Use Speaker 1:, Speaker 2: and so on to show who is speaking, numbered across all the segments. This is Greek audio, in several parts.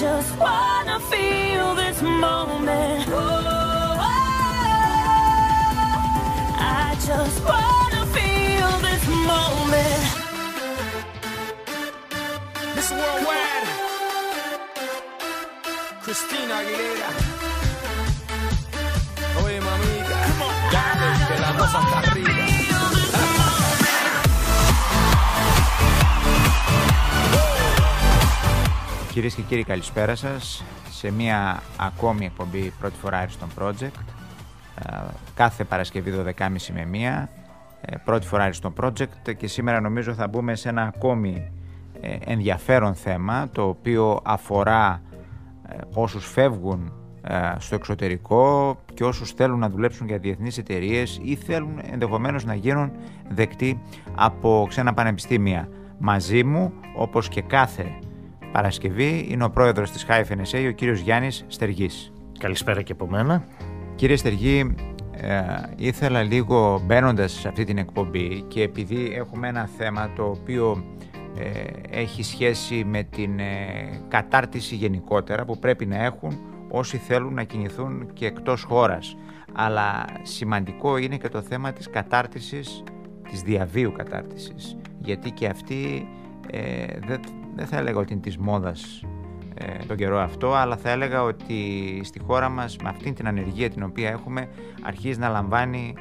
Speaker 1: just wanna feel this moment. Oh, I just wanna feel this moment.
Speaker 2: Miss Worldwide, Christina Aguilera.
Speaker 3: Κυρίες και κύριοι καλησπέρα σας σε μια ακόμη εκπομπή πρώτη φορά Ariston Project Ε, κάθε Παρασκευή 12.30 με 1 ε, πρώτη φορά Ariston Project και σήμερα νομίζω θα μπούμε σε ένα ακόμη ε, ενδιαφέρον θέμα το οποίο αφορά ε, όσους φεύγουν ε, στο εξωτερικό και όσους θέλουν να δουλέψουν για διεθνείς εταιρείες ή θέλουν ενδεχομένως να γίνουν δεκτοί από ξένα πανεπιστήμια. Μαζί μου, όπως και κάθε Παρασκευή, είναι ο πρόεδρος της High FNSA, ο κύριος Γιάννης Στεργής.
Speaker 4: Καλησπέρα και από μένα.
Speaker 3: Κύριε Στεργή, ε, ήθελα λίγο μπαίνοντας σε αυτή την εκπομπή και επειδή έχουμε ένα θέμα το οποίο ε, έχει σχέση με την ε, κατάρτιση γενικότερα που πρέπει να έχουν όσοι θέλουν να κινηθούν και εκτός χώρας. Αλλά σημαντικό είναι και το θέμα της κατάρτισης, της διαβίου κατάρτισης. Γιατί και αυτή ε, δεν, δεν θα έλεγα ότι είναι της μόδας ε, τον καιρό αυτό, αλλά θα έλεγα ότι στη χώρα μας με αυτήν την ανεργία την οποία έχουμε αρχίζει να λαμβάνει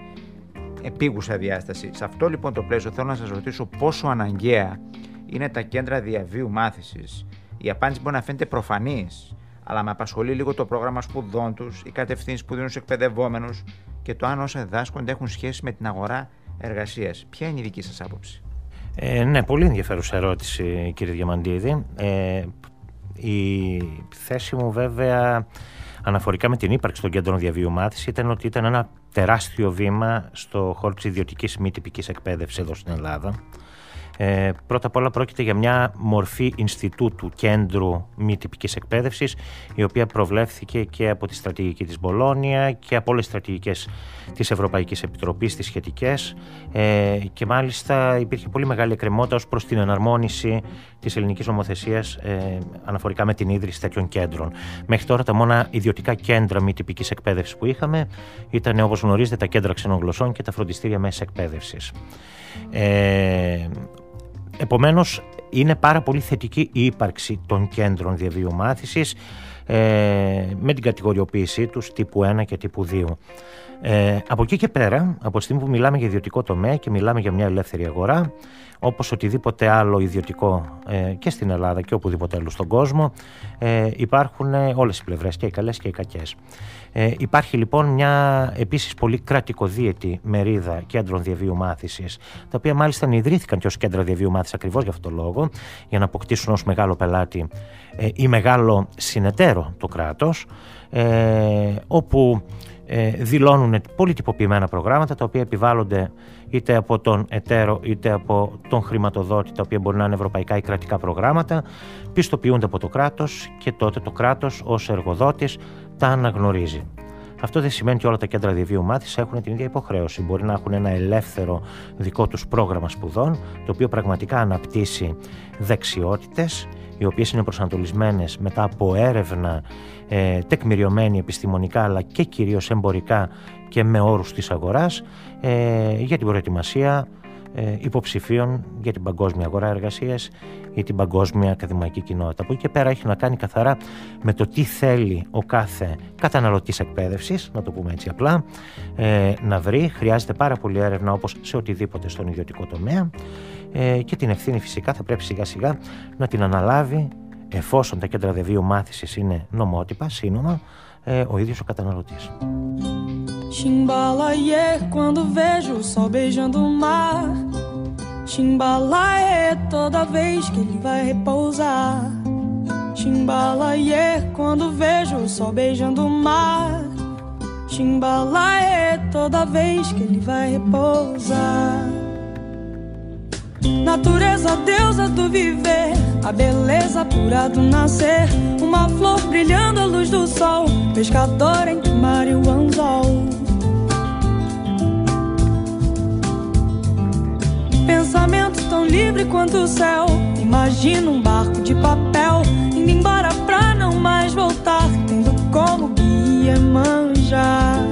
Speaker 3: επίγουσα διάσταση. Σε αυτό λοιπόν το πλαίσιο θέλω να σας ρωτήσω πόσο αναγκαία είναι τα κέντρα διαβίου μάθησης. Η απάντηση μπορεί να φαίνεται προφανής, αλλά με απασχολεί λίγο το πρόγραμμα σπουδών τους, οι κατευθύνσεις που δίνουν στους εκπαιδευόμενους και το αν όσα διδάσκονται έχουν σχέση με την αγορά εργασίας. Ποια είναι η δική σας άποψη;
Speaker 4: Ε, ναι, πολύ ενδιαφέρουσα ερώτηση κύριε Διαμαντίδη. Ε, η θέση μου βέβαια αναφορικά με την ύπαρξη των κέντρων διαβίου μάθησης ήταν ότι ήταν ένα τεράστιο βήμα στο χώρο της ιδιωτικής μη τυπικής εκπαίδευσης εδώ στην Ελλάδα. Ε, πρώτα απ' όλα πρόκειται για μια μορφή Ινστιτούτου Κέντρου Μη Τυπικής Εκπαίδευσης η οποία προβλέφθηκε και από τη στρατηγική της Μπολόνια και από όλες τις στρατηγικές της Ευρωπαϊκής Επιτροπής τις σχετικές ε, και μάλιστα υπήρχε πολύ μεγάλη εκκρεμότητα ως προς την εναρμόνιση της ελληνικής νομοθεσίας ε, αναφορικά με την ίδρυση τέτοιων κέντρων. Μέχρι τώρα τα μόνα ιδιωτικά κέντρα μη τυπικής εκπαίδευσης που είχαμε ήταν όπως γνωρίζετε τα κέντρα ξενογλωσσών και τα φροντιστήρια μέσα εκπαίδευσης. Ε, Επομένως, είναι πάρα πολύ θετική η ύπαρξη των κέντρων διαβίου μάθησης ε, με την κατηγοριοποίησή τους τύπου 1 και τύπου 2. Ε, από εκεί και πέρα, από τη στιγμή που μιλάμε για ιδιωτικό τομέα και μιλάμε για μια ελεύθερη αγορά, όπως οτιδήποτε άλλο ιδιωτικό ε, και στην Ελλάδα και οπουδήποτε άλλο στον κόσμο, ε, υπάρχουν όλες οι πλευρές, και οι καλές και οι κακές. Ε, υπάρχει λοιπόν μια επίσης πολύ κρατικοδίαιτη μερίδα κέντρων διαβίου μάθησης, τα οποία μάλιστα ιδρύθηκαν και ως κέντρα διαβίου μάθησης ακριβώς για αυτόν τον λόγο, για να αποκτήσουν ως μεγάλο πελάτη ε, ή μεγάλο συνεταίρο το κράτος, ε, όπου ε, δηλώνουν πολύ τυποποιημένα προγράμματα τα οποία επιβάλλονται είτε από τον εταίρο είτε από τον χρηματοδότη τα οποία μπορεί να είναι ευρωπαϊκά ή κρατικά προγράμματα πιστοποιούνται από το κράτος και τότε το κράτος ως εργοδότης τα αναγνωρίζει. Αυτό δεν σημαίνει ότι όλα τα κέντρα διαβίου μάθηση έχουν την ίδια υποχρέωση. Μπορεί να έχουν ένα ελεύθερο δικό τους πρόγραμμα σπουδών, το οποίο πραγματικά αναπτύσσει δεξιότητες, οι οποίες είναι προσανατολισμένες μετά από έρευνα ε, τεκμηριωμένη επιστημονικά αλλά και κυρίως εμπορικά και με όρους της αγοράς ε, για την προετοιμασία ε, υποψηφίων για την παγκόσμια αγορά εργασίας ή την παγκόσμια ακαδημαϊκή κοινότητα. Από εκεί και πέρα έχει να κάνει καθαρά με το τι θέλει ο κάθε καταναλωτής εκπαίδευσης, να το πούμε έτσι απλά, ε, να βρει. Χρειάζεται πάρα πολύ έρευνα όπως σε οτιδήποτε στον ιδιωτικό τομέα ε, και την ευθύνη φυσικά θα πρέπει σιγά σιγά να την αναλάβει εφόσον τα κέντρα διαβίου μάθησης είναι νομότυπα, σύνομα, ε, ο ίδιος ο καταναλωτής.
Speaker 5: Chimbalaie quando vejo o sol beijando o mar. Chimbalaie toda vez que ele vai repousar. Chimbalaê, quando vejo o sol beijando o mar. Chimbalaê, toda vez que ele vai repousar. Natureza, deusa do viver, a beleza pura do nascer. Uma flor brilhando à luz do sol, pescador entre o mar e o anzol. Pensamento tão livre quanto o céu. Imagina um barco de papel indo embora pra não mais voltar, tendo como guia manjar.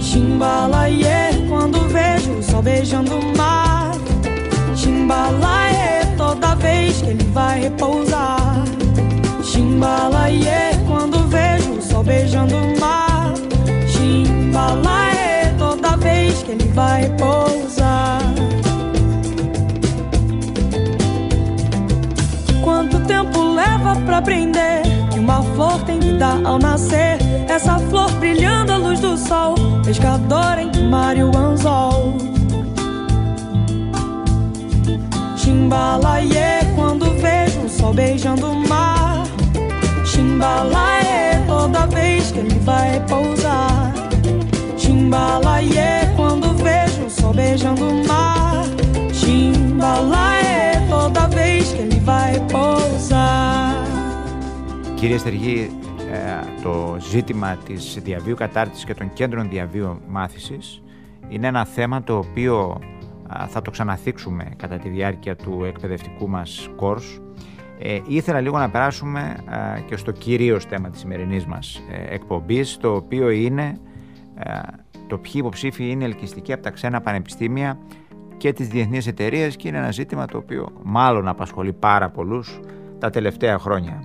Speaker 5: Chimbalaie, quando o sol beijando o mar. Chimbalaie, toda vez que ele vai repousar. Chimbalaie, quando vejo o sol beijando o mar. Chimbalaie, toda vez que ele vai repousar. Quanto tempo leva pra aprender que uma flor tem vida ao nascer? Essa flor brilhando à luz do sol, pescador o mar e o anzol. Chimbalaie, quando vejo o sol beijando o mar. Chimbalaie, toda vez que ele vai pousar. Chimbalaie, quando vejo o sol beijando o mar. Chimbalaie, toda vez que ele vai pousar.
Speaker 3: Κύριε Στεργή, ε, το ζήτημα της διαβίου κατάρτισης και των κέντρων διαβίου μάθησης είναι ένα θέμα το οποίο α, θα το ξαναθίξουμε κατά τη διάρκεια του εκπαιδευτικού μας course. Ε, ήθελα λίγο να περάσουμε α, και στο κυρίως θέμα της σημερινής μας ε, εκπομπής, το οποίο είναι ε, το ποιοι υποψήφοι είναι ελκυστικοί από τα ξένα πανεπιστήμια και τις διεθνείς εταιρείες και είναι ένα ζήτημα το οποίο μάλλον απασχολεί πάρα πολλούς τα τελευταία χρόνια.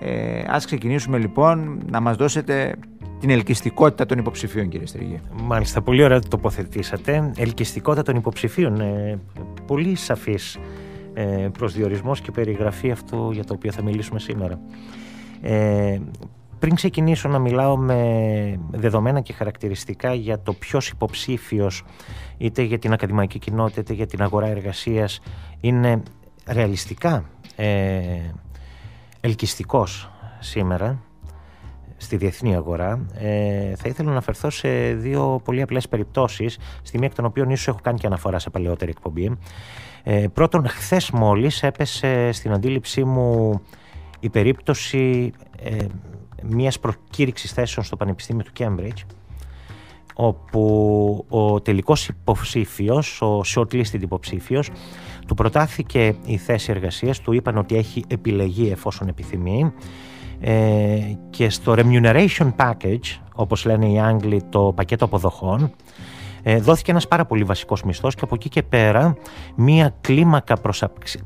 Speaker 3: Ε, ας ξεκινήσουμε λοιπόν να μας δώσετε την ελκυστικότητα των υποψηφίων κύριε Στριγή.
Speaker 4: Μάλιστα, πολύ ωραία το τοποθετήσατε. Ελκυστικότητα των υποψηφίων. Ε, πολύ σαφής ε, προσδιορισμός και περιγραφή αυτού για το οποίο θα μιλήσουμε σήμερα. Ε, πριν ξεκινήσω να μιλάω με δεδομένα και χαρακτηριστικά για το ποιος υποψήφιος είτε για την ακαδημαϊκή κοινότητα είτε για την αγορά εργασίας είναι ρεαλιστικά ε, ελκυστικός σήμερα στη διεθνή αγορά, ε, θα ήθελα να αναφερθώ σε δύο πολύ απλές περιπτώσεις, στη μία εκ των οποίων ίσως έχω κάνει και αναφορά σε παλαιότερη εκπομπή. Ε, πρώτον, χθες μόλις έπεσε στην αντίληψή μου η περίπτωση ε, μιας προκήρυξης θέσεων στο Πανεπιστήμιο του Cambridge, όπου ο τελικός υποψήφιος, ο shortlisted υποψήφιος, του προτάθηκε η θέση εργασίας, του είπαν ότι έχει επιλεγεί εφόσον επιθυμεί ε, και στο remuneration package, όπως λένε οι Άγγλοι το πακέτο αποδοχών, ε, δόθηκε ένας πάρα πολύ βασικός μισθός και από εκεί και πέρα μία κλίμακα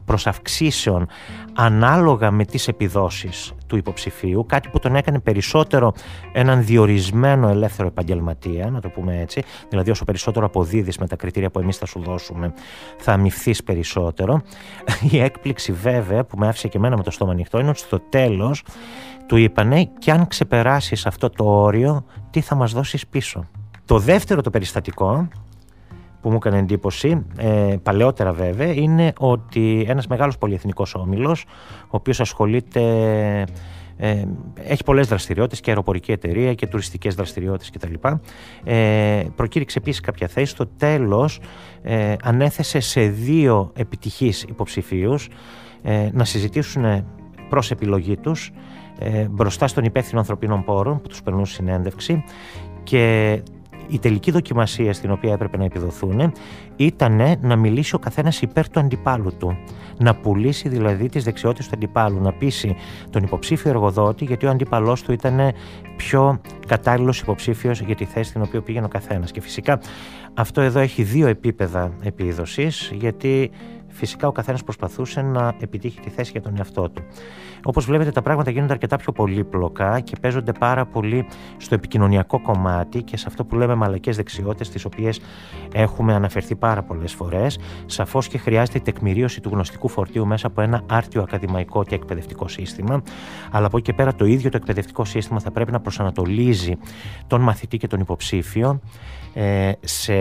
Speaker 4: προσαυξήσεων ανάλογα με τις επιδόσεις του υποψηφίου, κάτι που τον έκανε περισσότερο έναν διορισμένο ελεύθερο επαγγελματία, να το πούμε έτσι, δηλαδή όσο περισσότερο αποδίδεις με τα κριτήρια που εμείς θα σου δώσουμε, θα αμυφθείς περισσότερο. Η έκπληξη βέβαια που με άφησε και εμένα με το στόμα ανοιχτό είναι ότι στο τέλος του είπανε και αν ξεπεράσεις αυτό το όριο, τι θα μας δώσεις πίσω; Το δεύτερο το περιστατικό που μου έκανε εντύπωση, ε, παλαιότερα βέβαια, είναι ότι ένας μεγάλος πολυεθνικός όμιλος, ο οποίος ασχολείται, ε, έχει πολλές δραστηριότητες και αεροπορική εταιρεία και τουριστικές δραστηριότητες κτλ. Ε, προκήρυξε επίσης κάποια θέση, στο τέλος ε, ανέθεσε σε δύο επιτυχείς υποψηφίους ε, να συζητήσουν προς επιλογή τους ε, μπροστά στον υπεύθυνο ανθρωπίνων πόρων που τους περνούν συνέντευξη και η τελική δοκιμασία στην οποία έπρεπε να επιδοθούν ήταν να μιλήσει ο καθένας υπέρ του αντιπάλου του. Να πουλήσει δηλαδή τις δεξιότητες του αντιπάλου, να πείσει τον υποψήφιο εργοδότη, γιατί ο αντίπαλό του ήταν πιο κατάλληλος υποψήφιος για τη θέση στην οποία πήγαινε ο καθένας. Και φυσικά αυτό εδώ έχει δύο επίπεδα επίδοσης, γιατί φυσικά ο καθένας προσπαθούσε να επιτύχει τη θέση για τον εαυτό του. Όπως βλέπετε, τα πράγματα γίνονται αρκετά πιο πολύπλοκα και παίζονται πάρα πολύ στο επικοινωνιακό κομμάτι και σε αυτό που λέμε μαλακές δεξιότητες, τις οποίες έχουμε αναφερθεί πάρα πολλές φορές. Σαφώς και χρειάζεται η τεκμηρίωση του γνωστικού φορτίου μέσα από ένα άρτιο ακαδημαϊκό και εκπαιδευτικό σύστημα. Αλλά από εκεί και πέρα το ίδιο το εκπαιδευτικό σύστημα θα πρέπει να προσανατολίζει τον μαθητή και τον υποψήφιο ε, σε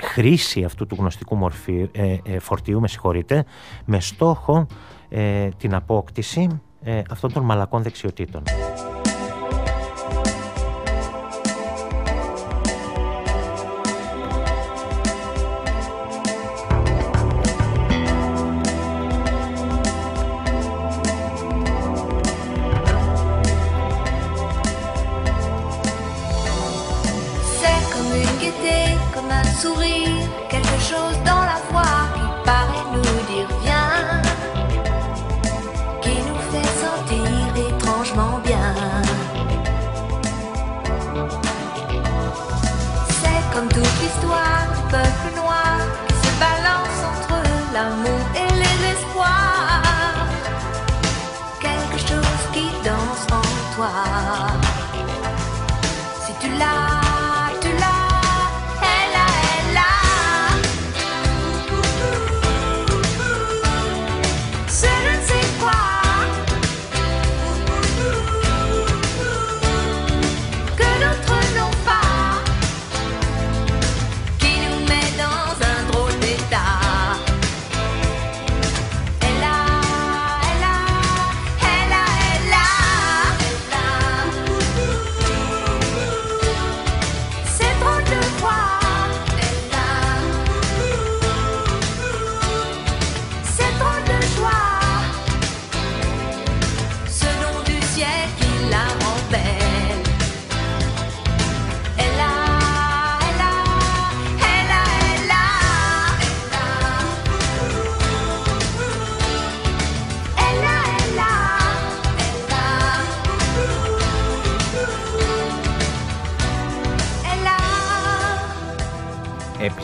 Speaker 4: χρήση αυτού του γνωστικού μορφή, ε, ε, φορτίου, με συγχωρείτε, με στόχο ε, την απόκτηση ε, αυτών των μαλακών δεξιοτήτων. sourire. sinner.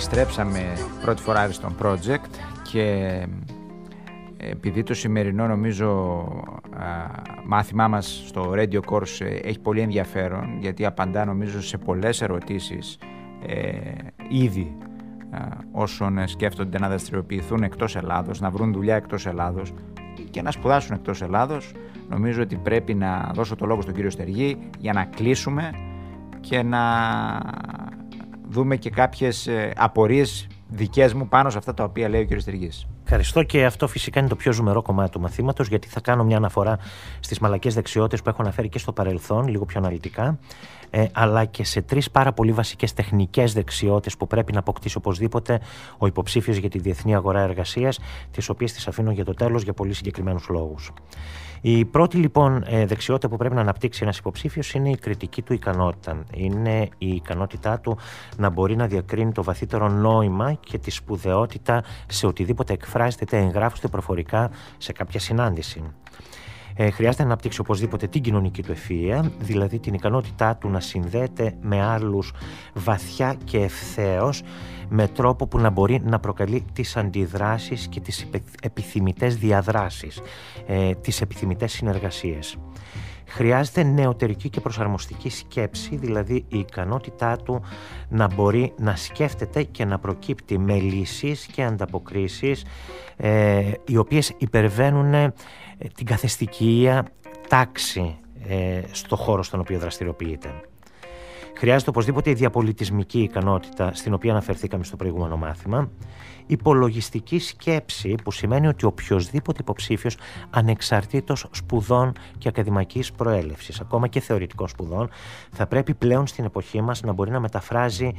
Speaker 3: Επιστρέψαμε πρώτη φορά στο project και επειδή το σημερινό νομίζω μάθημά μας στο Radio Course ε, έχει πολύ ενδιαφέρον γιατί απαντά νομίζω σε πολλές ερωτήσεις ε, ήδη όσων σκέφτονται να δραστηριοποιηθούν εκτός Ελλάδος, να βρουν δουλειά εκτός Ελλάδος και να σπουδάσουν εκτός Ελλάδος νομίζω ότι πρέπει να δώσω το λόγο στον κύριο Στεργή για να κλείσουμε και να δούμε και κάποιες ε, απορίες δικές μου πάνω σε αυτά τα οποία λέει ο κ. Στεργής.
Speaker 4: Ευχαριστώ και αυτό φυσικά είναι το πιο ζουμερό κομμάτι του μαθήματος γιατί θα κάνω μια αναφορά στις μαλακές δεξιότητες που έχω αναφέρει και στο παρελθόν, λίγο πιο αναλυτικά, ε, αλλά και σε τρεις πάρα πολύ βασικές τεχνικές δεξιότητες που πρέπει να αποκτήσει οπωσδήποτε ο υποψήφιος για τη διεθνή αγορά εργασίας, τις οποίες τις αφήνω για το τέλος για πολύ συγκεκριμένους λόγους. Η πρώτη λοιπόν ε, δεξιότητα που πρέπει να αναπτύξει ένας υποψήφιος είναι η κριτική του ικανότητα. Είναι η ικανότητά του να μπορεί να διακρίνει το βαθύτερο νόημα και τη σπουδαιότητα σε οτιδήποτε εκφράζεται είτε εγγράφεται προφορικά σε κάποια συνάντηση. Ε, χρειάζεται να αναπτύξει οπωσδήποτε την κοινωνική του ευφυΐα, δηλαδή την ικανότητά του να συνδέεται με άλλους βαθιά και ευθέως με τρόπο που να μπορεί να προκαλεί τις αντιδράσεις και τις επιθυμητές διαδράσεις, ε, τις επιθυμητές συνεργασίες. Χρειάζεται νεωτερική και προσαρμοστική σκέψη, δηλαδή η ικανότητά του να μπορεί να σκέφτεται και να προκύπτει με λύσεις και ανταποκρίσεις ε, οι οποίες υπερβαίνουν ε, την καθεστική τάξη ε, στο χώρο στον οποίο δραστηριοποιείται. Χρειάζεται οπωσδήποτε η διαπολιτισμική ικανότητα στην οποία αναφερθήκαμε στο προηγούμενο μάθημα. Υπολογιστική σκέψη που σημαίνει ότι οποιοδήποτε υποψήφιος ανεξαρτήτως σπουδών και ακαδημαϊκής προέλευσης, ακόμα και θεωρητικών σπουδών, θα πρέπει πλέον στην εποχή μας να μπορεί να μεταφράζει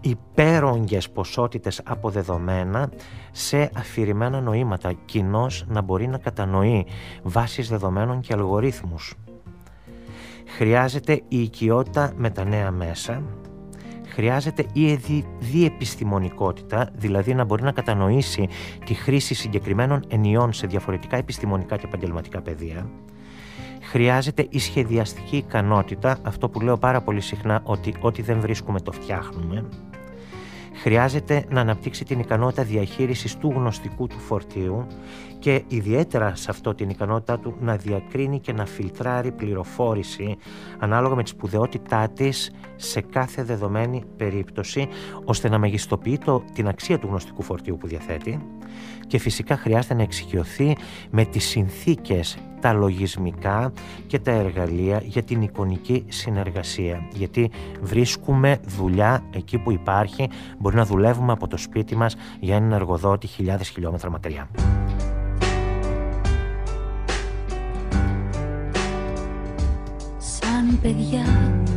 Speaker 4: υπέρογγες ποσότητες αποδεδομένα σε αφηρημένα νοήματα, κοινώς να μπορεί να κατανοεί βάσεις δεδομένων και αλγορίθμους. Χρειάζεται η οικειότητα με τα νέα μέσα, χρειάζεται η διεπιστημονικότητα, δηλαδή να μπορεί να κατανοήσει τη χρήση συγκεκριμένων ενιών σε διαφορετικά επιστημονικά και επαγγελματικά πεδία. Χρειάζεται η σχεδιαστική ικανότητα, αυτό που λέω πάρα πολύ συχνά ότι ό,τι δεν βρίσκουμε το φτιάχνουμε χρειάζεται να αναπτύξει την ικανότητα διαχείρισης του γνωστικού του φορτίου και ιδιαίτερα σε αυτό την ικανότητά του να διακρίνει και να φιλτράρει πληροφόρηση ανάλογα με τη σπουδαιότητά της σε κάθε δεδομένη περίπτωση ώστε να μεγιστοποιεί το, την αξία του γνωστικού φορτίου που διαθέτει και φυσικά χρειάζεται να εξοικειωθεί με τις συνθήκες τα λογισμικά και τα εργαλεία για την εικονική συνεργασία. Γιατί βρίσκουμε δουλειά εκεί που υπάρχει, μπορεί να δουλεύουμε από το σπίτι μας για έναν εργοδότη χιλιάδες χιλιόμετρα μακριά.
Speaker 1: Σαν παιδιά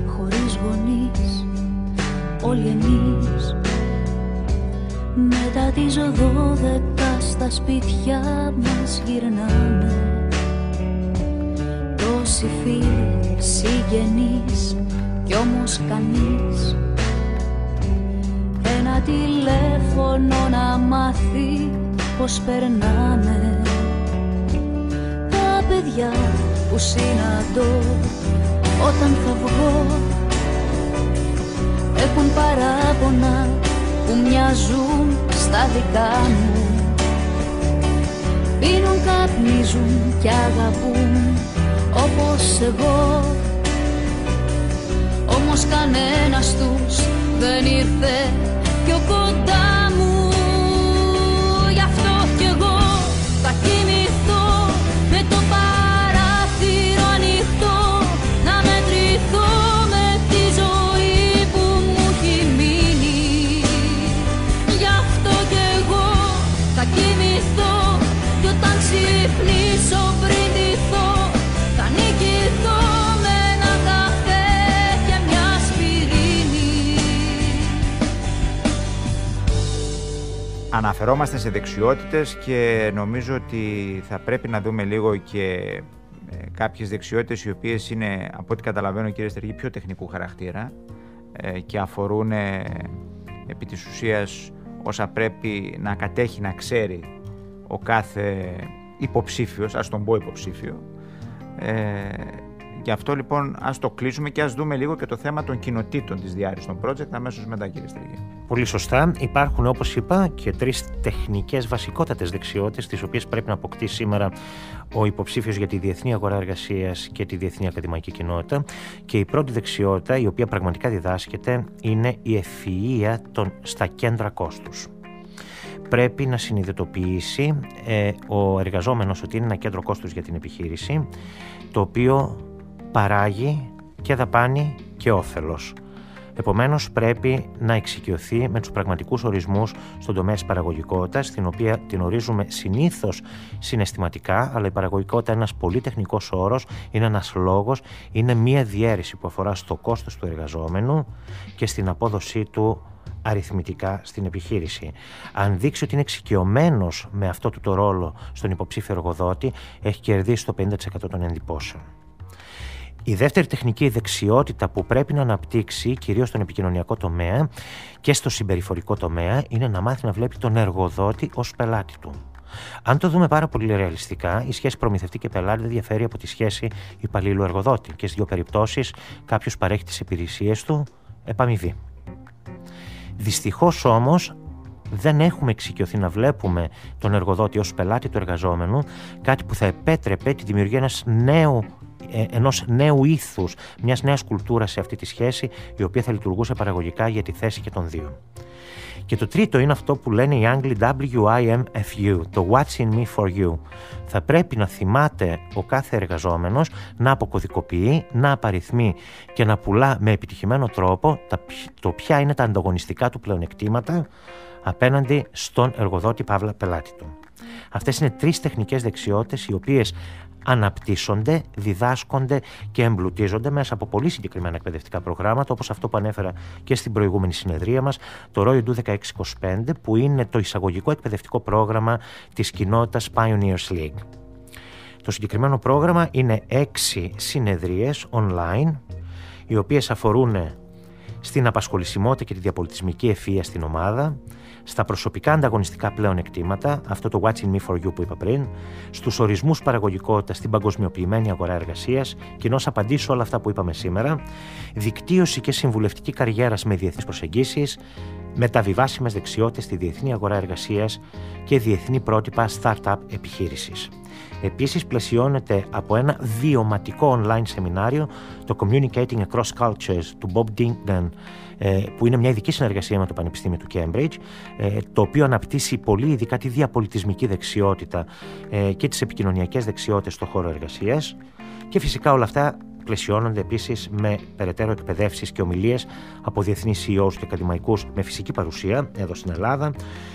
Speaker 1: χωρίς γονείς Όλοι εμείς. Μετά τις δώδεκα στα σπίτια μας γυρνάμε. Τόσοι φίλοι, συγγενείς Κι όμως κανείς. Ένα τηλέφωνο να μάθει πως περνάμε. Τα παιδιά που συναντώ όταν θα βγω. Έχουν παράπονα που μοιάζουν στα δικά μου. Πίνουν, καπνίζουν και αγαπούν όπως εγώ. Όμως κανένας τους δεν ήρθε πιο κοντά
Speaker 3: Αναφερόμαστε σε δεξιότητες και νομίζω ότι θα πρέπει να δούμε λίγο και ε, κάποιες δεξιότητες οι οποίες είναι, από ό,τι καταλαβαίνω κύριε Στεργή, πιο τεχνικού χαρακτήρα ε, και αφορούν ε, επί της ουσίας όσα πρέπει να κατέχει, να ξέρει ο κάθε υποψήφιος, ας τον πω υποψήφιο. Γι' αυτό λοιπόν ας το κλείσουμε και ας δούμε λίγο και το θέμα των κοινοτήτων της διάρκειας των project αμέσως μετά, κύριε Στρίγη.
Speaker 4: Πολύ σωστά. Υπάρχουν, όπως είπα, και τρεις τεχνικές βασικότατες δεξιότητες, τις οποίες πρέπει να αποκτήσει σήμερα ο υποψήφιος για τη διεθνή αγορά εργασίας και τη διεθνή ακαδημαϊκή κοινότητα. Και η πρώτη δεξιότητα, η οποία πραγματικά διδάσκεται, είναι η ευφυΐα των, στα κέντρα κόστους. Πρέπει να συνειδητοποιήσει ε, ο εργαζόμενος ότι είναι ένα κέντρο κόστους για την επιχείρηση το οποίο παράγει και δαπάνει και όφελος. Επομένως πρέπει να εξοικειωθεί με τους πραγματικούς ορισμούς στον τομέα της παραγωγικότητας, την οποία την ορίζουμε συνήθως συναισθηματικά, αλλά η παραγωγικότητα είναι ένας πολύ τεχνικός όρος, είναι ένας λόγος, είναι μία διαίρεση που αφορά στο κόστος του εργαζόμενου και στην απόδοσή του αριθμητικά στην επιχείρηση. Αν δείξει ότι είναι εξοικειωμένος με αυτό του το ρόλο στον υποψήφιο εργοδότη, έχει κερδίσει το 50% των εντυπώσεων. Η δεύτερη τεχνική δεξιότητα που πρέπει να αναπτύξει κυρίως στον επικοινωνιακό τομέα και στο συμπεριφορικό τομέα είναι να μάθει να βλέπει τον εργοδότη ως πελάτη του. Αν το δούμε πάρα πολύ ρεαλιστικά, η σχέση προμηθευτή και πελάτη δεν διαφέρει από τη σχέση υπαλλήλου-εργοδότη και στις δύο περιπτώσεις κάποιος παρέχει τις υπηρεσίες του επαμοιβή. Δυστυχώς όμως δεν έχουμε εξοικειωθεί να βλέπουμε τον εργοδότη ως πελάτη του εργαζόμενου, κάτι που θα επέτρεπε τη δημιουργία ενός νέου ε, ενός νέου ήθους, μιας νέας κουλτούρας σε αυτή τη σχέση, η οποία θα λειτουργούσε παραγωγικά για τη θέση και των δύο. Και το τρίτο είναι αυτό που λένε οι Άγγλοι WIMFU, το What's in me for you. Θα πρέπει να θυμάται ο κάθε εργαζόμενος να αποκωδικοποιεί, να απαριθμεί και να πουλά με επιτυχημένο τρόπο το ποια είναι τα ανταγωνιστικά του πλεονεκτήματα απέναντι στον εργοδότη Παύλα πελάτη του. Αυτές είναι τρεις τεχνικές δεξιότητες οι οποίες αναπτύσσονται, διδάσκονται και εμπλουτίζονται μέσα από πολύ συγκεκριμένα εκπαιδευτικά προγράμματα όπως αυτό που ανέφερα και στην προηγούμενη συνεδρία μας, το Roy 1625 που είναι το εισαγωγικό εκπαιδευτικό πρόγραμμα της κοινότητας Pioneers League. Το συγκεκριμένο πρόγραμμα είναι έξι συνεδρίες online οι οποίες αφορούν στην απασχολησιμότητα και τη διαπολιτισμική ευφυΐα στην ομάδα, στα προσωπικά ανταγωνιστικά πλέον εκτήματα, αυτό το Watching Me for You που είπα πριν, στους ορισμούς παραγωγικότητα στην παγκοσμιοποιημένη αγορά εργασίας, κοινώ απαντήσω όλα αυτά που είπαμε σήμερα, δικτύωση και συμβουλευτική καριέρας με διεθνείς προσεγγίσεις, μεταβιβάσιμες δεξιότητες στη διεθνή αγορά εργασίας και διεθνή πρότυπα startup επιχείρησης. Επίσης πλαισιώνεται από ένα βιωματικό online σεμινάριο, το Communicating Across Cultures του Bob Dinkman, ε, που είναι μια ειδική συνεργασία με το Πανεπιστήμιο του Cambridge, ε, το οποίο αναπτύσσει πολύ ειδικά τη διαπολιτισμική δεξιότητα ε, και τις επικοινωνιακές δεξιότητες στον χώρο εργασίας. Και φυσικά όλα αυτά πλαισιώνονται επίσης με περαιτέρω εκπαιδεύσεις και ομιλίες από διεθνείς CEOs και ακαδημαϊκούς με φυσική παρουσία εδώ στην Ελλάδα.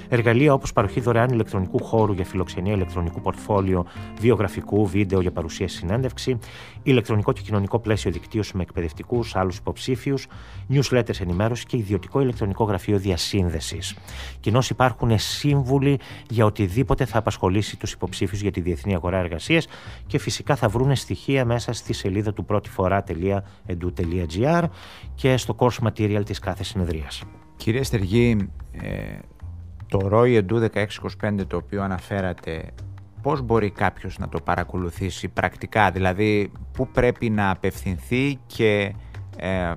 Speaker 4: Εργαλεία όπως παροχή δωρεάν ηλεκτρονικού χώρου για φιλοξενία, ηλεκτρονικού πορτφόλιο, βιογραφικού, βίντεο για παρουσίαση συνέντευξη, ηλεκτρονικό και κοινωνικό πλαίσιο δικτύωσης με εκπαιδευτικούς, άλλους υποψήφιους, newsletters ενημέρωσης και ιδιωτικό ηλεκτρονικό γραφείο διασύνδεσης. Κοινώ υπάρχουν σύμβουλοι για οτιδήποτε θα απασχολήσει τους υποψήφιους για τη διεθνή αγορά εργασίας και φυσικά θα βρουν στοιχεία μέσα στη σελίδα του πρώτη φορά.edu.gr και στο course material της κάθε συνεδρίας.
Speaker 3: Κύριε Στεργή, ε, το ROI Edu 1625 το οποίο αναφέρατε, πώς μπορεί κάποιος να το παρακολουθήσει πρακτικά, δηλαδή πού πρέπει να απευθυνθεί και ε,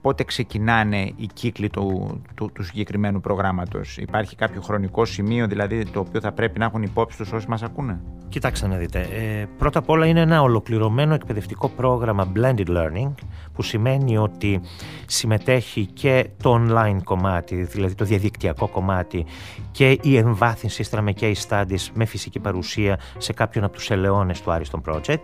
Speaker 3: πότε ξεκινάνε οι κύκλοι του, του, του συγκεκριμένου προγράμματος. Υπάρχει κάποιο χρονικό σημείο δηλαδή το οποίο θα πρέπει να έχουν υπόψη τους όσοι μας ακούνε;
Speaker 4: Κοιτάξτε να δείτε. Ε, πρώτα απ' όλα είναι ένα ολοκληρωμένο εκπαιδευτικό πρόγραμμα Blended Learning που σημαίνει ότι συμμετέχει και το online κομμάτι, δηλαδή το διαδικτυακό κομμάτι και η εμβάθυνση στα με case studies με φυσική παρουσία σε κάποιον από τους ελαιώνες του Ariston Project.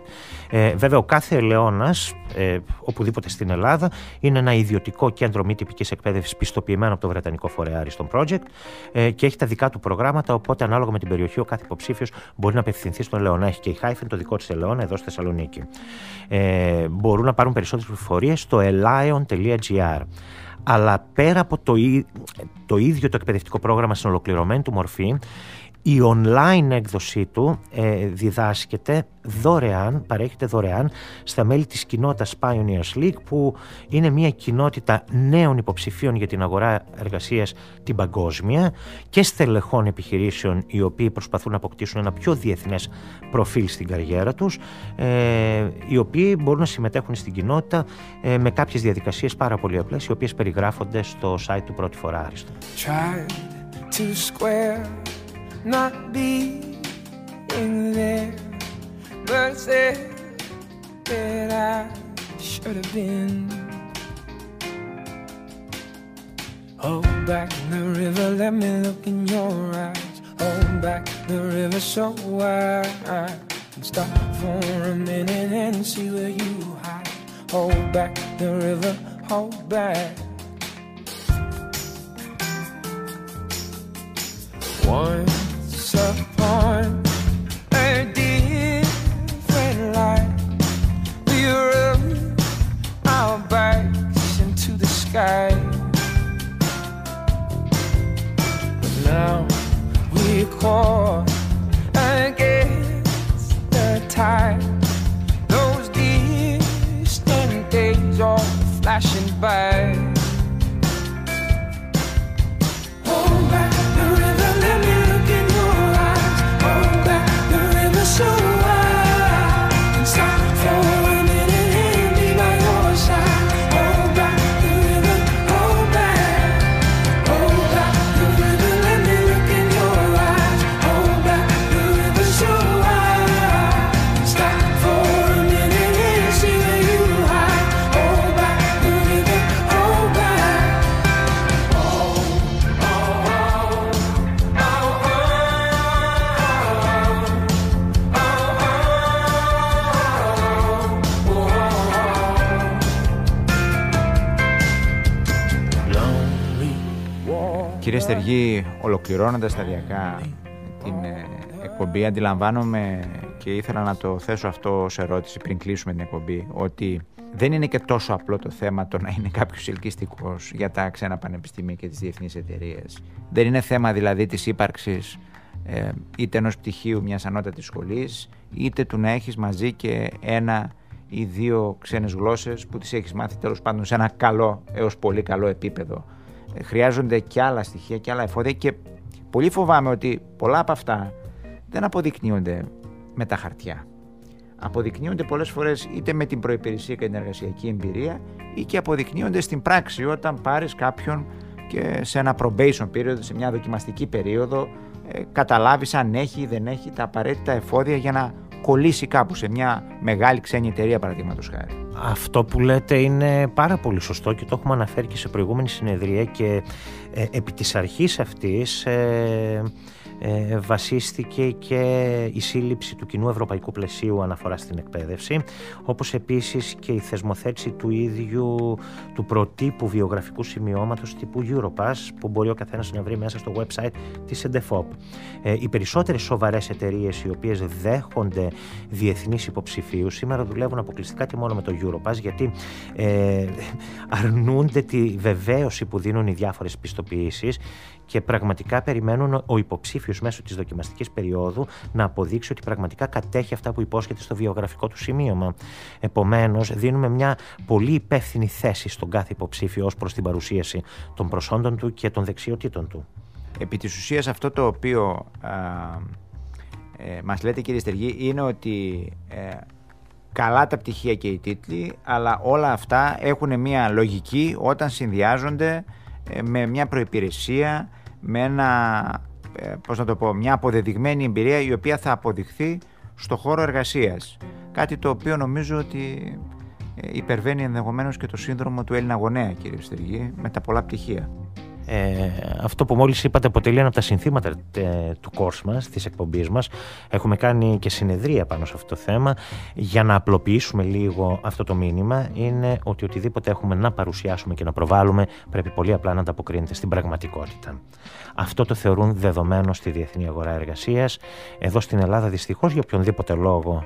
Speaker 4: Ε, βέβαια ο κάθε ελαιώνας, ε, οπουδήποτε στην Ελλάδα, είναι ένα ιδιωτικό κέντρο μη τυπικής εκπαίδευσης πιστοποιημένο από το Βρετανικό Φορέα Ariston Project ε, και έχει τα δικά του προγράμματα, οπότε ανάλογα με την περιοχή ο κάθε υποψήφιος μπορεί να απευθυνθεί στον Ελαιώνα. Έχει και η Χάιφεν, το δικό της Ελαιώνα, εδώ στη Θεσσαλονίκη. Ε, μπορούν να πάρουν περισσότερες πληροφορίε στο elion.gr. Αλλά πέρα από το, το ίδιο το εκπαιδευτικό πρόγραμμα στην ολοκληρωμένη του μορφή, η online έκδοσή του ε, διδάσκεται δωρεάν, παρέχεται δωρεάν στα μέλη της κοινότητας Pioneers League που είναι μια κοινότητα νέων υποψηφίων για την αγορά εργασίας την παγκόσμια και στελεχών επιχειρήσεων οι οποίοι προσπαθούν να αποκτήσουν ένα πιο διεθνές προφίλ στην καριέρα τους ε, οι οποίοι μπορούν να συμμετέχουν στην κοινότητα ε, με κάποιες διαδικασίες πάρα πολύ απλές οι οποίες περιγράφονται στο site του πρώτη φορά Άριστο. Not be in there, but said that I should have been. Hold back the river, let me look in your eyes. Hold back the river so I can stop for a minute and see where you hide. Hold back the river, hold back. One
Speaker 3: Oh. Ολοκληρώνοντας σταδιακά την ε, εκπομπή, αντιλαμβάνομαι και ήθελα να το θέσω αυτό σε ερώτηση πριν κλείσουμε την εκπομπή, ότι δεν είναι και τόσο απλό το θέμα το να είναι κάποιος ελκυστικός για τα ξένα πανεπιστήμια και τις διεθνείς εταιρείες. Δεν είναι θέμα δηλαδή της ύπαρξης ε, είτε ενός πτυχίου μιας ανώτατης σχολής, είτε του να έχεις μαζί και ένα ή δύο ξένες γλώσσες που τις έχεις μάθει τέλος πάντων σε ένα καλό έως πολύ καλό επίπεδο χρειάζονται και άλλα στοιχεία και άλλα εφόδια και πολύ φοβάμαι ότι πολλά από αυτά δεν αποδεικνύονται με τα χαρτιά. Αποδεικνύονται πολλές φορές είτε με την προϋπηρεσία και την εργασιακή εμπειρία ή και αποδεικνύονται στην πράξη όταν πάρεις κάποιον και σε ένα probation period, σε μια δοκιμαστική περίοδο ε, καταλάβεις αν έχει ή δεν έχει τα απαραίτητα εφόδια για να κολλήσει κάπου σε μια μεγάλη ξένη εταιρεία παραδείγματος χάρη.
Speaker 4: αυτό που λέτε είναι πάρα πολύ σωστό και το έχουμε αναφέρει και σε προηγούμενη συνεδρία και ε, επί της αρχής αυτής ε, ε, βασίστηκε και η σύλληψη του κοινού ευρωπαϊκού πλαισίου αναφοράς στην εκπαίδευση, όπως επίσης και η θεσμοθέτηση του ίδιου του προτύπου βιογραφικού σημειώματος τύπου Europass που μπορεί ο καθένας να βρει μέσα στο website της EDEFOP. Ε, οι περισσότερες σοβαρές εταιρείες οι οποίες δέχονται διεθνείς υποψηφίους σήμερα δουλεύουν αποκλειστικά και μόνο με το Europass γιατί ε, αρνούνται τη βεβαίωση που δίνουν οι διάφορες πιστοποιήσεις και πραγματικά περιμένουν ο υποψήφιος μέσω της δοκιμαστικής περίοδου να αποδείξει ότι πραγματικά κατέχει αυτά που υπόσχεται στο βιογραφικό του σημείωμα. Επομένως, δίνουμε μια πολύ υπεύθυνη θέση στον κάθε υποψήφιο ως προς την παρουσίαση των προσόντων του και των δεξιοτήτων του.
Speaker 3: Επί της ουσίας αυτό το οποίο α, ε, μας λέτε κύριε Στεργή είναι ότι ε, καλά τα πτυχία και οι τίτλοι αλλά όλα αυτά έχουν μια λογική όταν συνδυάζονται ε, με μια προϋπηρεσία, με ένα, ε, πώς να το πω, μια αποδεδειγμένη εμπειρία η οποία θα αποδειχθεί στο χώρο εργασίας. Κάτι το οποίο νομίζω ότι ε, υπερβαίνει ενδεχομένως και το σύνδρομο του Έλληνα γονέα κύριε Στεργή με τα πολλά πτυχία.
Speaker 4: Ε, αυτό που μόλις είπατε αποτελεί ένα από τα συνθήματα ε, του course μας, της εκπομπής μας. Έχουμε κάνει και συνεδρία πάνω σε αυτό το θέμα για να απλοποιήσουμε λίγο αυτό το μήνυμα. Είναι ότι οτιδήποτε έχουμε να παρουσιάσουμε και να προβάλλουμε πρέπει πολύ απλά να ανταποκρίνεται στην πραγματικότητα. Αυτό το θεωρούν δεδομένο στη διεθνή αγορά εργασίας. Εδώ στην Ελλάδα δυστυχώς για οποιονδήποτε λόγο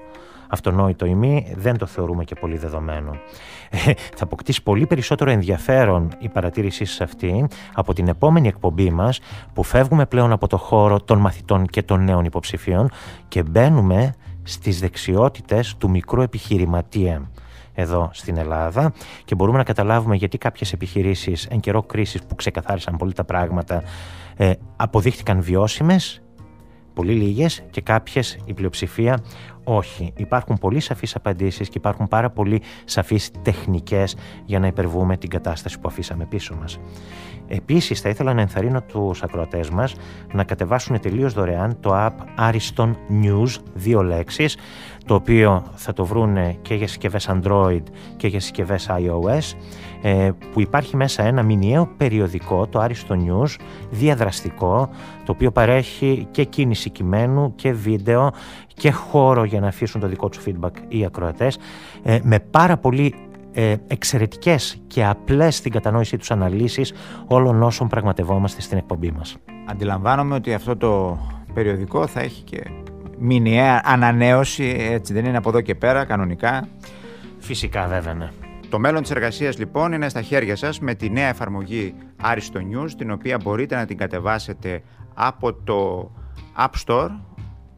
Speaker 4: αυτονόητο ή μη, δεν το θεωρούμε και πολύ δεδομένο. Ε, θα αποκτήσει πολύ περισσότερο ενδιαφέρον η παρατήρησή σας αυτή από την επόμενη εκπομπή μας που φεύγουμε πλέον από το χώρο των μαθητών και των νέων υποψηφίων και μπαίνουμε στις δεξιότητες του μικρού επιχειρηματία εδώ στην Ελλάδα και μπορούμε να καταλάβουμε γιατί κάποιες επιχειρήσεις εν καιρό κρίσης που ξεκαθάρισαν πολύ τα πράγματα ε, αποδείχτηκαν βιώσιμες πολύ λίγες και κάποιες η πλειοψηφία όχι. Υπάρχουν πολύ σαφείς απαντήσεις και υπάρχουν πάρα πολύ σαφείς τεχνικές για να υπερβούμε την κατάσταση που αφήσαμε πίσω μας. Επίσης θα ήθελα να ενθαρρύνω τους ακροατές μας να κατεβάσουν τελείως δωρεάν το app Ariston News, δύο λέξεις, το οποίο θα το βρούνε και για συσκευές Android και για συσκευές iOS, ε, που υπάρχει μέσα ένα μηνιαίο περιοδικό, το Ariston News, διαδραστικό, το οποίο παρέχει και κίνηση κειμένου και βίντεο και χώρο για να αφήσουν το δικό τους feedback οι ακροατές, ε, με πάρα πολύ ε, εξαιρετικές και απλές στην κατανόησή τους αναλύσεις όλων όσων πραγματευόμαστε στην εκπομπή μας.
Speaker 3: Αντιλαμβάνομαι ότι αυτό το περιοδικό θα έχει και μηνιαία ανανέωση, έτσι δεν είναι από εδώ και πέρα κανονικά.
Speaker 4: Φυσικά βέβαια ναι.
Speaker 3: Το μέλλον της εργασίας λοιπόν είναι στα χέρια σας με τη νέα εφαρμογή Aristo News, την οποία μπορείτε να την κατεβάσετε από το App Store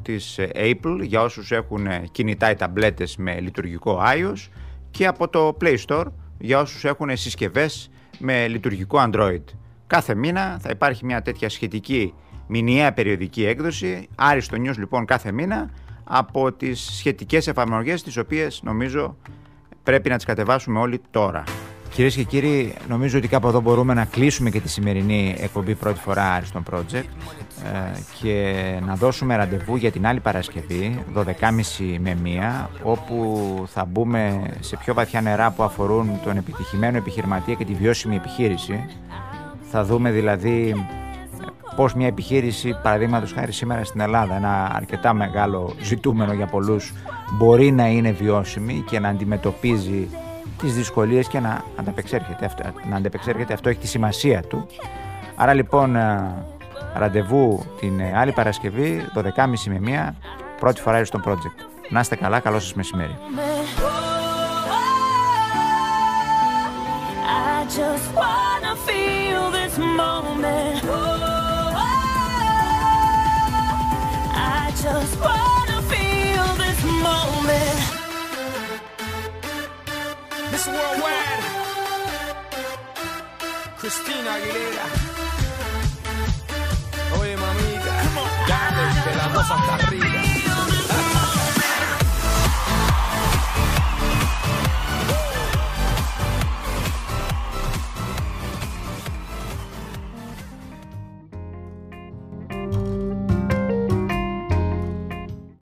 Speaker 3: της Apple για όσους έχουν κινητά ή ταμπλέτες με λειτουργικό iOS και από το Play Store για όσους έχουν συσκευές με λειτουργικό Android. Κάθε μήνα θα υπάρχει μια τέτοια σχετική μηνιαία περιοδική έκδοση, άριστο news λοιπόν κάθε μήνα, από τις σχετικές εφαρμογές τις οποίες νομίζω πρέπει να τις κατεβάσουμε όλοι τώρα. Κυρίες και κύριοι, νομίζω ότι κάπου εδώ μπορούμε να κλείσουμε και τη σημερινή εκπομπή πρώτη φορά Άριστον Project ε, και να δώσουμε ραντεβού για την άλλη Παρασκευή, 12.30 με 1, όπου θα μπούμε σε πιο βαθιά νερά που αφορούν τον επιτυχημένο επιχειρηματία και τη βιώσιμη επιχείρηση. Θα δούμε δηλαδή πώς μια επιχείρηση, παραδείγματος χάρη σήμερα στην Ελλάδα, ένα αρκετά μεγάλο ζητούμενο για πολλούς, μπορεί να είναι βιώσιμη και να αντιμετωπίζει τις δυσκολίες και να ανταπεξέρχεται. Αυτό, να ανταπεξέρχεται. Αυτό έχει τη σημασία του. Άρα λοιπόν ε, ραντεβού την ε, άλλη Παρασκευή, 12.30 με 1, πρώτη φορά στο project. Να είστε καλά, καλό σας μεσημέρι. just wanna feel this moment. This worldwide. Christina Aguilera. Oye, mamita. Come on. Dale, que la cosa está arriba.